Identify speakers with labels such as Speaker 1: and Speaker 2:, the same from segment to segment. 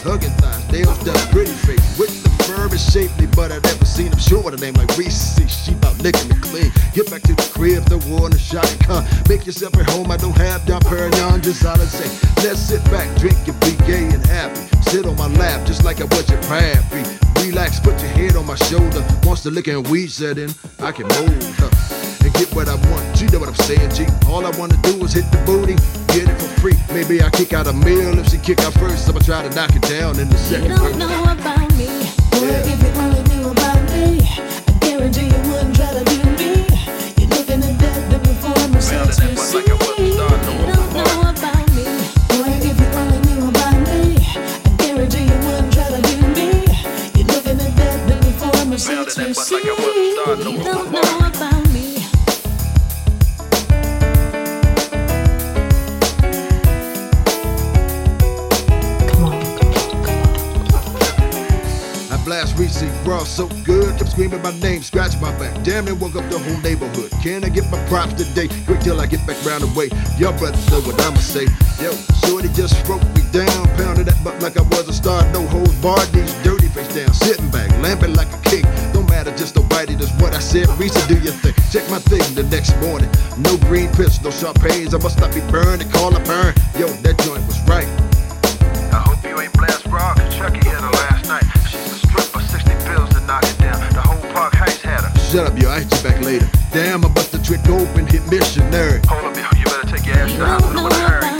Speaker 1: hugging thighs, nails done, pretty face. With the firm and shapely, but I've never seen him short a name like Reese. She about licking it clean. Get back to the crib, the shot and come. Make yourself at home, I don't have Dom Perignon, just all I say. Let's sit back, drink and be gay and happy. Sit on my lap, just like I was your pappy. Relax, put your head on my shoulder. Once the liquor and weed set in, I can move. Huh get what I want. You know what I'm saying, G. All I wanna do is hit the booty, get it for free. Maybe I kick out a meal if she kick out first. I'ma try to knock it down in the
Speaker 2: You
Speaker 1: second.
Speaker 2: don't know about me.
Speaker 1: Raw so good, kept screaming my name, scratch my back. Damn it, woke up the whole neighborhood. Can I get my props today? Wait till I get back round the way. Y'all brothers know what I'ma say. Yo, shorty just broke me down, pounded that butt like I was a star. No holds barred, these dirty face down, sitting back, lamping like a king. Don't matter, just it. Is what I said. Reese, do your thing. Check my thing the next morning. No green piss, no sharp pains. I must not be burned. They call a burn. Yo, that joint was right.
Speaker 3: I hope you ain't blast raw, Chucky hit
Speaker 1: Shut up, yo. I hit you back later. Damn, I bust the trick open, hit missionary.
Speaker 3: Hold up, yo, you better take your ass to the hospital with a hurry.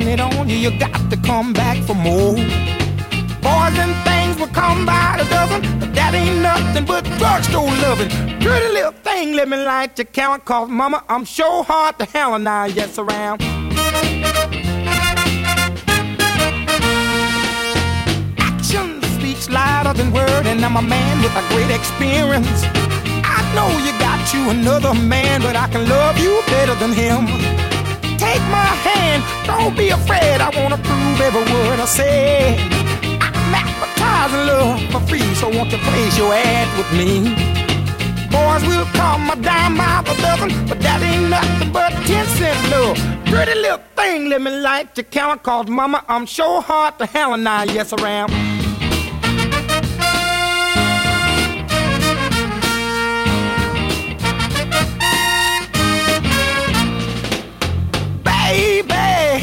Speaker 4: It on you, you got to come back for more. Boys and things will come by the dozen, but that ain't nothing but drugstore loving. Pretty little thing, let me light your count, cause mama, I'm sure hard to handle now, yes, around. Action speaks louder than word, and I'm a man with a great experience. I know you got you another man, but I can love you better than him. Take my hand, don't be afraid. I wanna prove every word I say. I'm advertising love for free, so won't you place your ad with me? Boys will come a dime by the dozen, but that ain't nothing but ten cent love. Pretty little thing, let me light your count, cause mama, I'm sure hard to hell and I, yes, I am.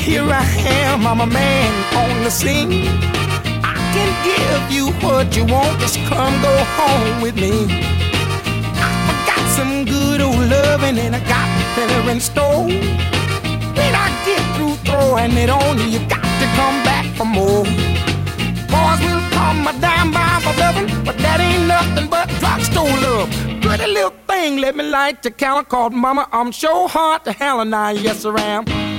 Speaker 4: Here I am, I'm a man on the scene. I can give you what you want, just come go home with me. I got some good old loving and I got better in store. When I get through throwing it on you, you got to come back for more. Boys will call my dime by for loving, but that ain't nothing but drugstore love. Pretty little thing, let me light the counter called mama. I'm sure hard to hell and I, yes, I am.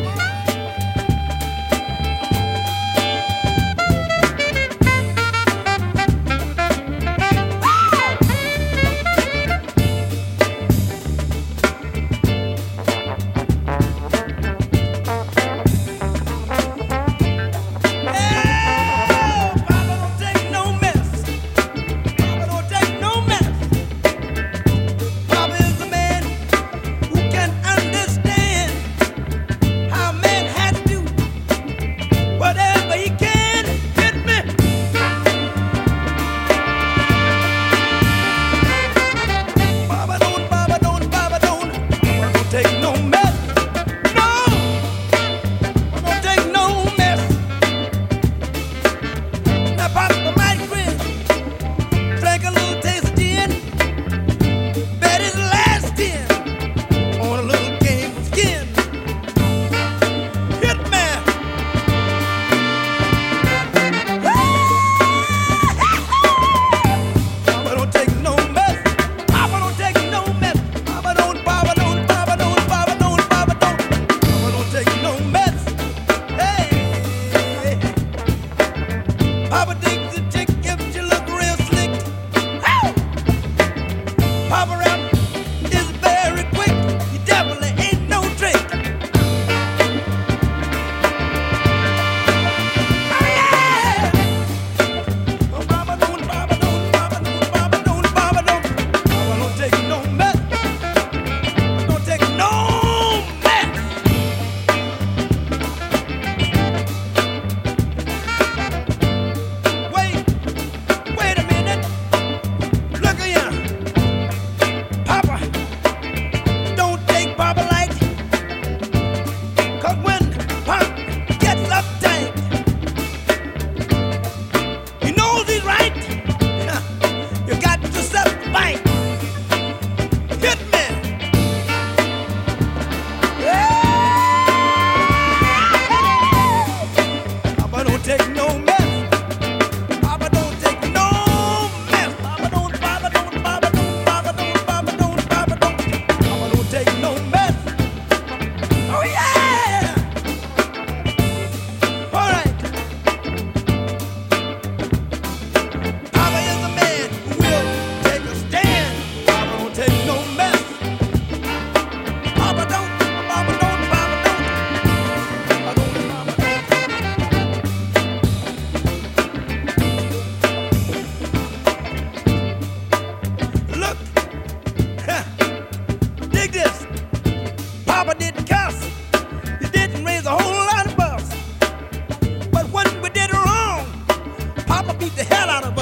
Speaker 5: beat the hell out of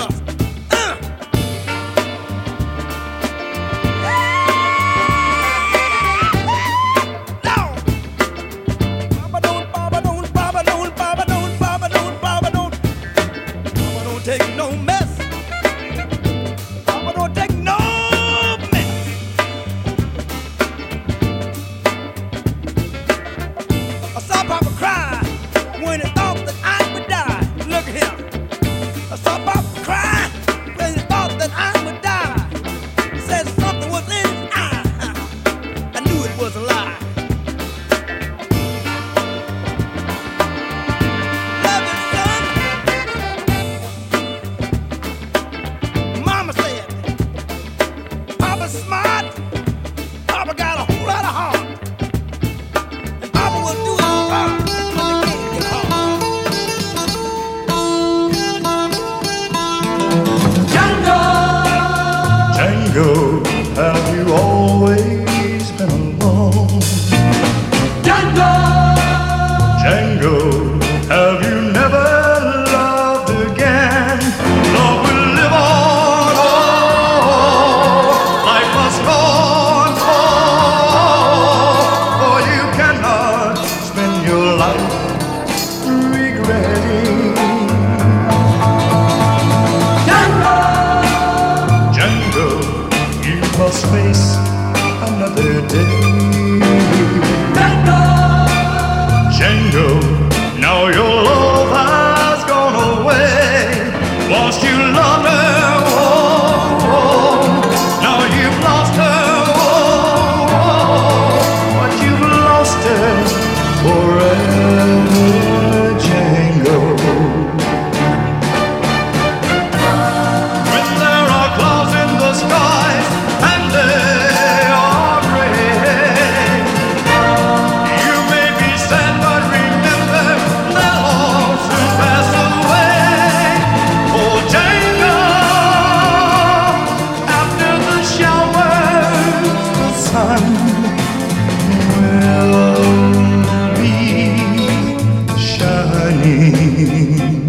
Speaker 6: shining.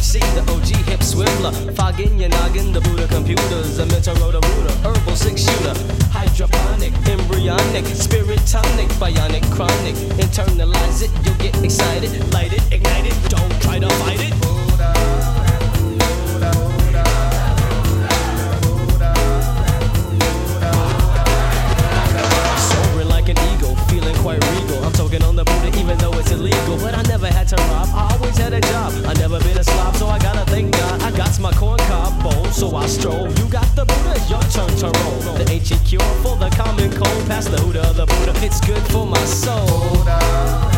Speaker 7: See the
Speaker 8: OG hip swiveler, Fogging your noggin, the Buddha computers, a Motorola router, herbal six shooter, hydroponic, embryonic, spirit tonic, bionic, chronic. Internalize it, you'll get excited, light it, ignite it, don't try to fight it.
Speaker 9: Buddha. quite regal. I'm talking on the booty even though it's illegal. But I never had to rob, I always had a job. I never been a slob, so I gotta thank God. I got my corn cob bowl, so I stroll. You got the Buddha, your turn to roll. The ancient cure for the common cold. Pass the Huda, the Buddha, it's good for my soul.
Speaker 10: Buddha.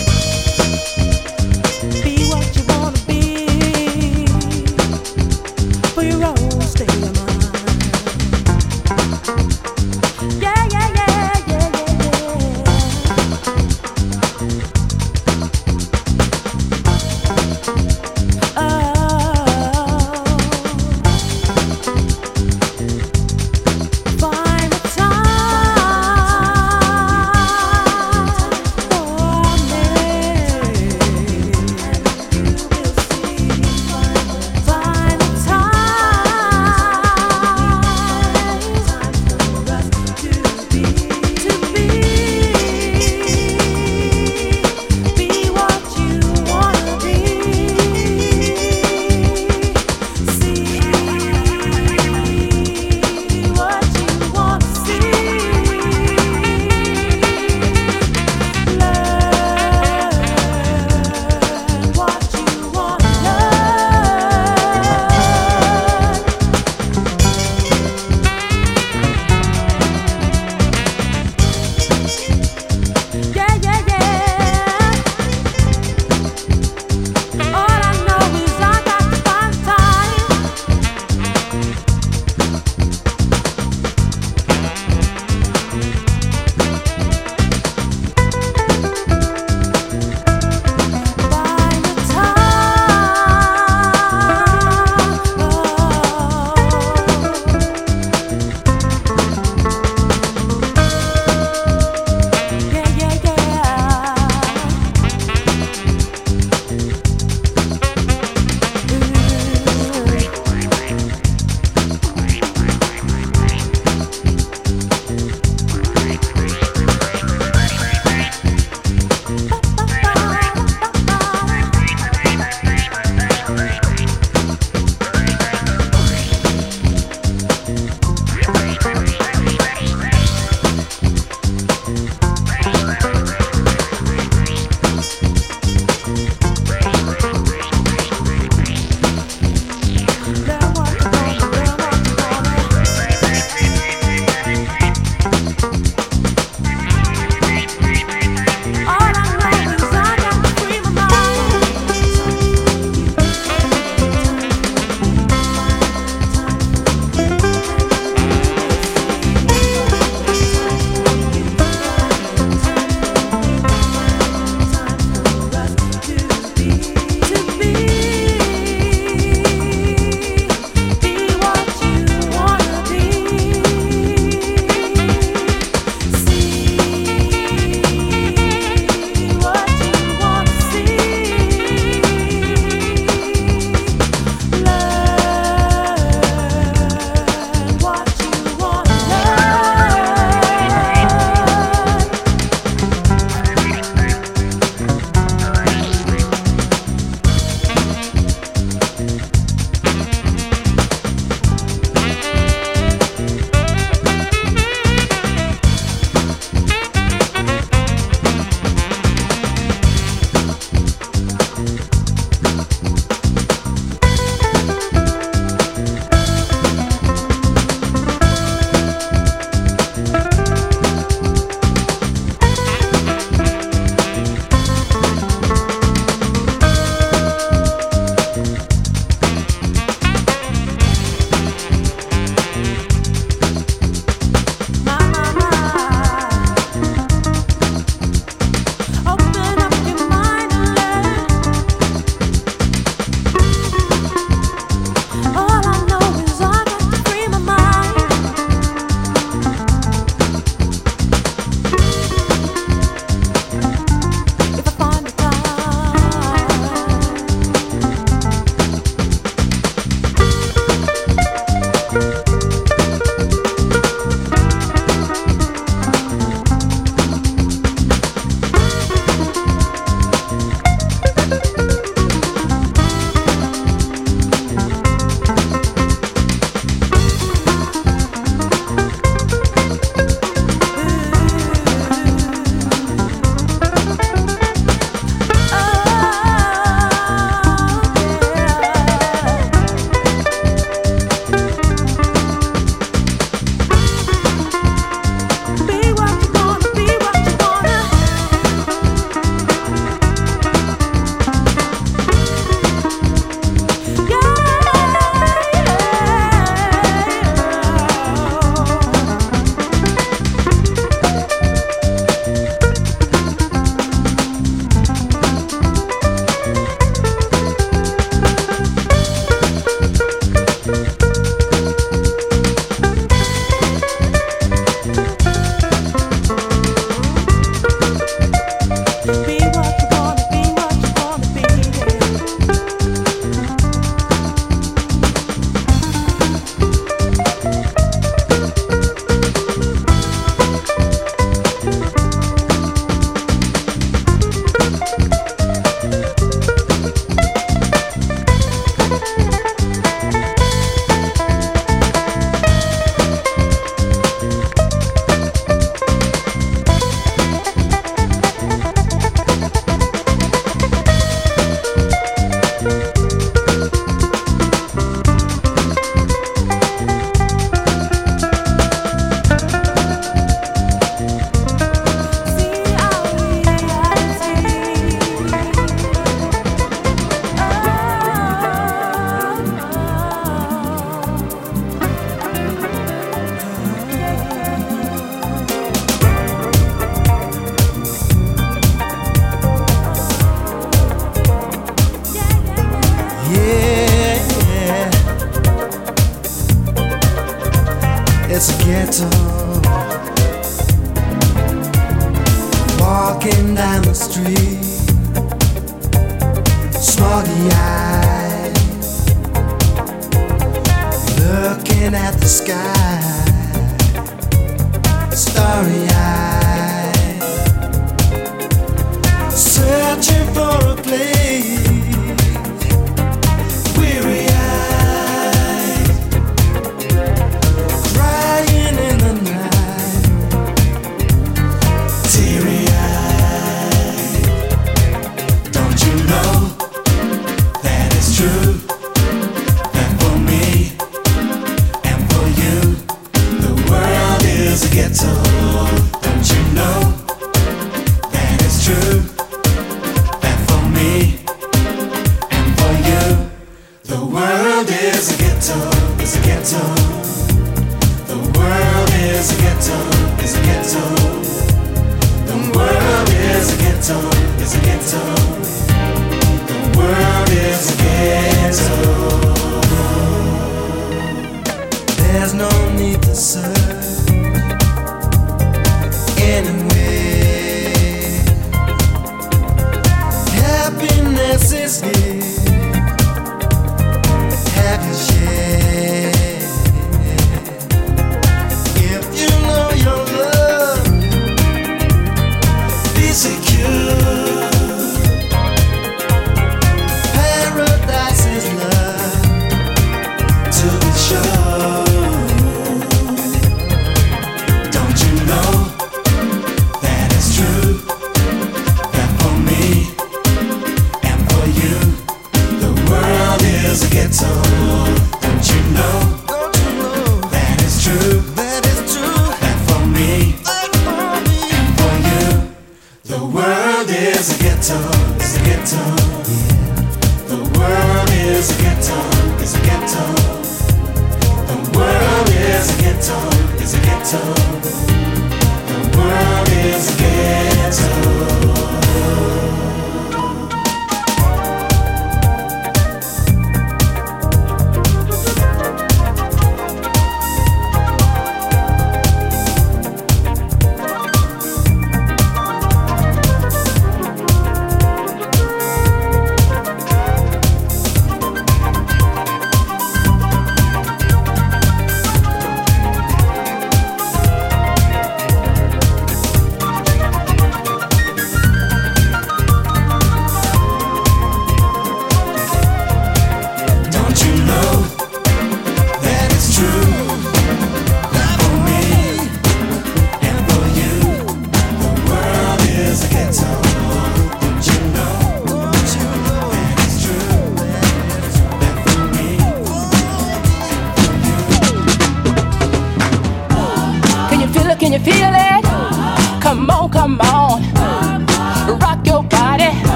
Speaker 2: answer.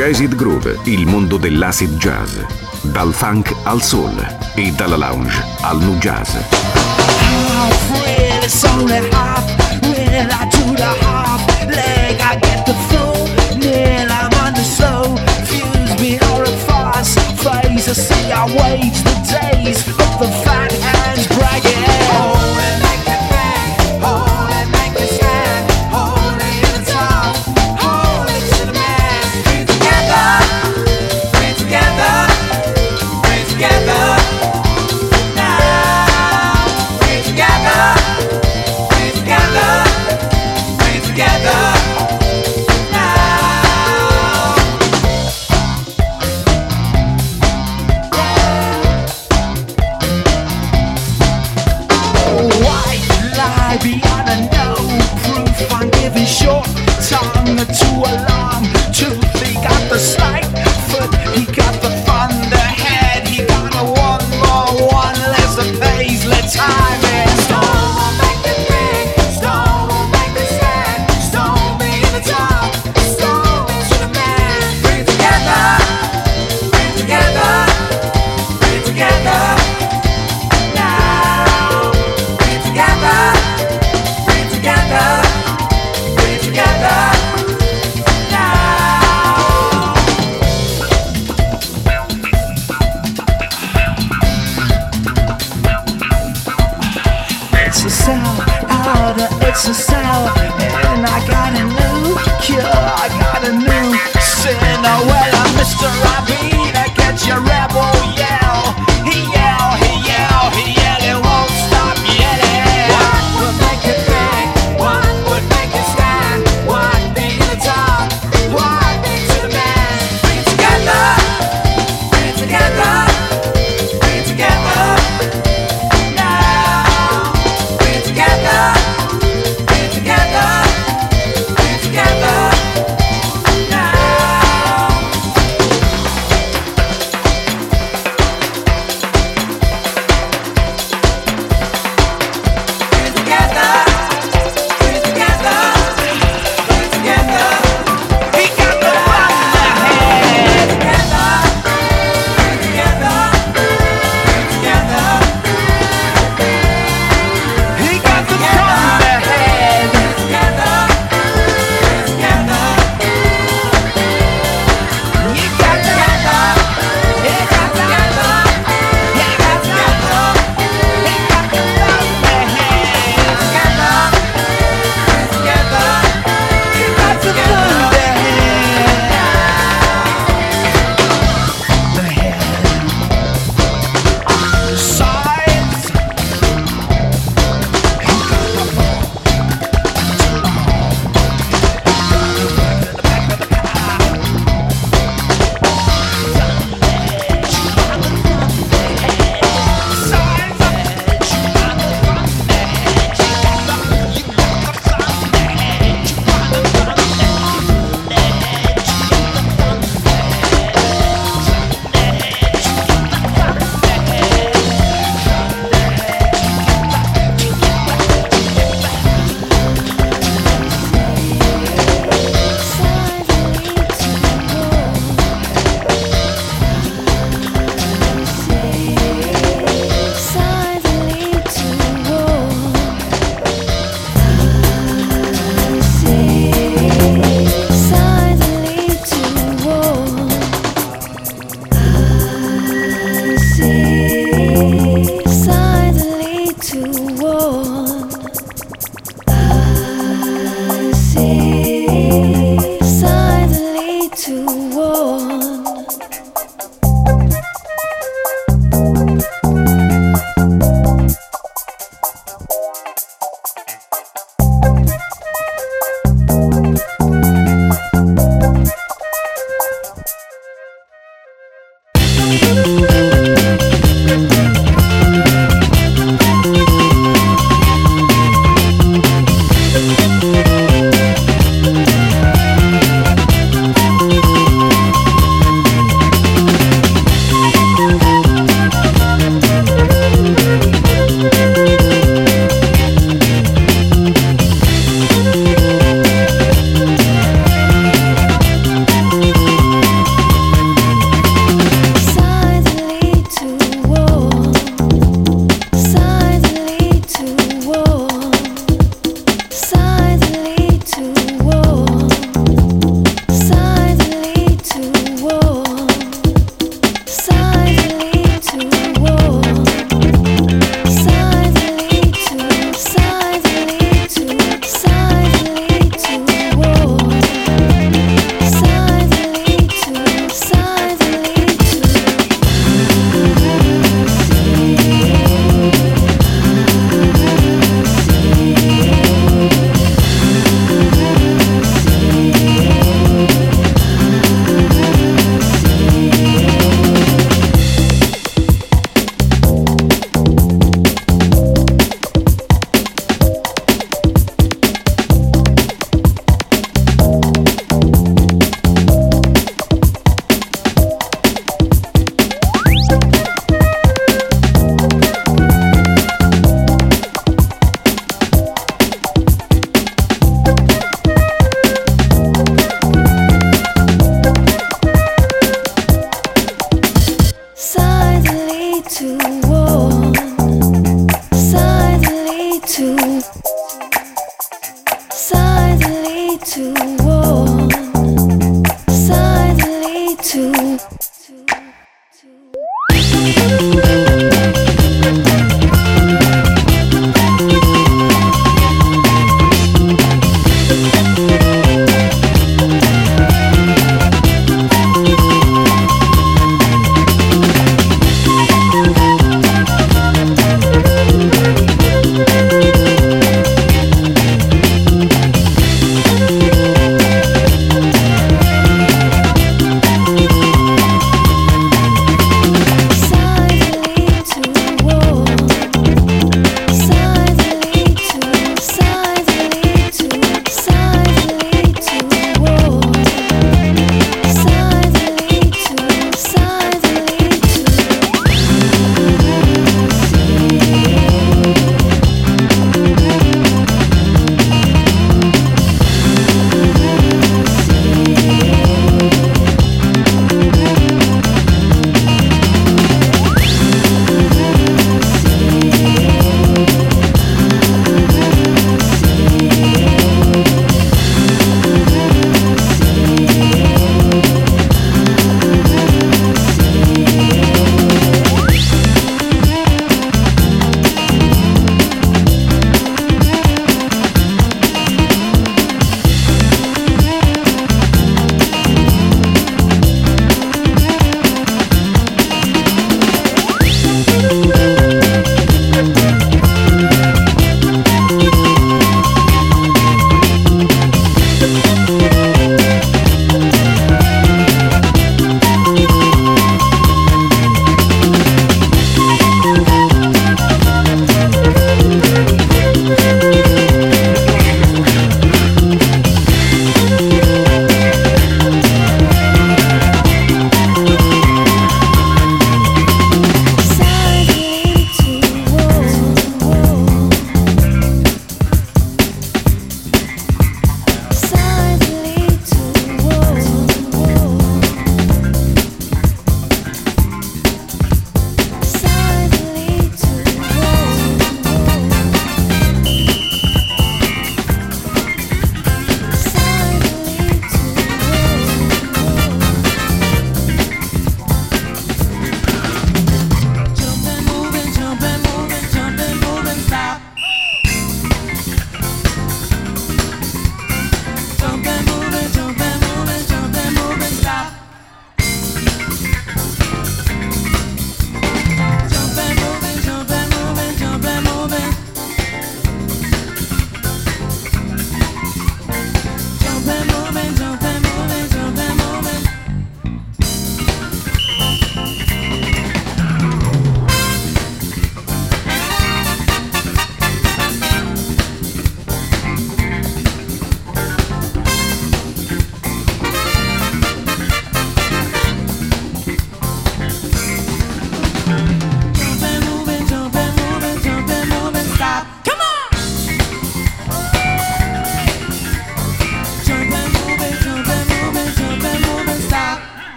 Speaker 6: Jazzit Groove, il mondo dell'acid jazz. Dal funk al soul e dalla lounge al nu jazz.
Speaker 11: I wage the days of the fat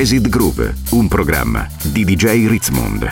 Speaker 12: Jazzid Groove, un programma di DJ Ritzmond.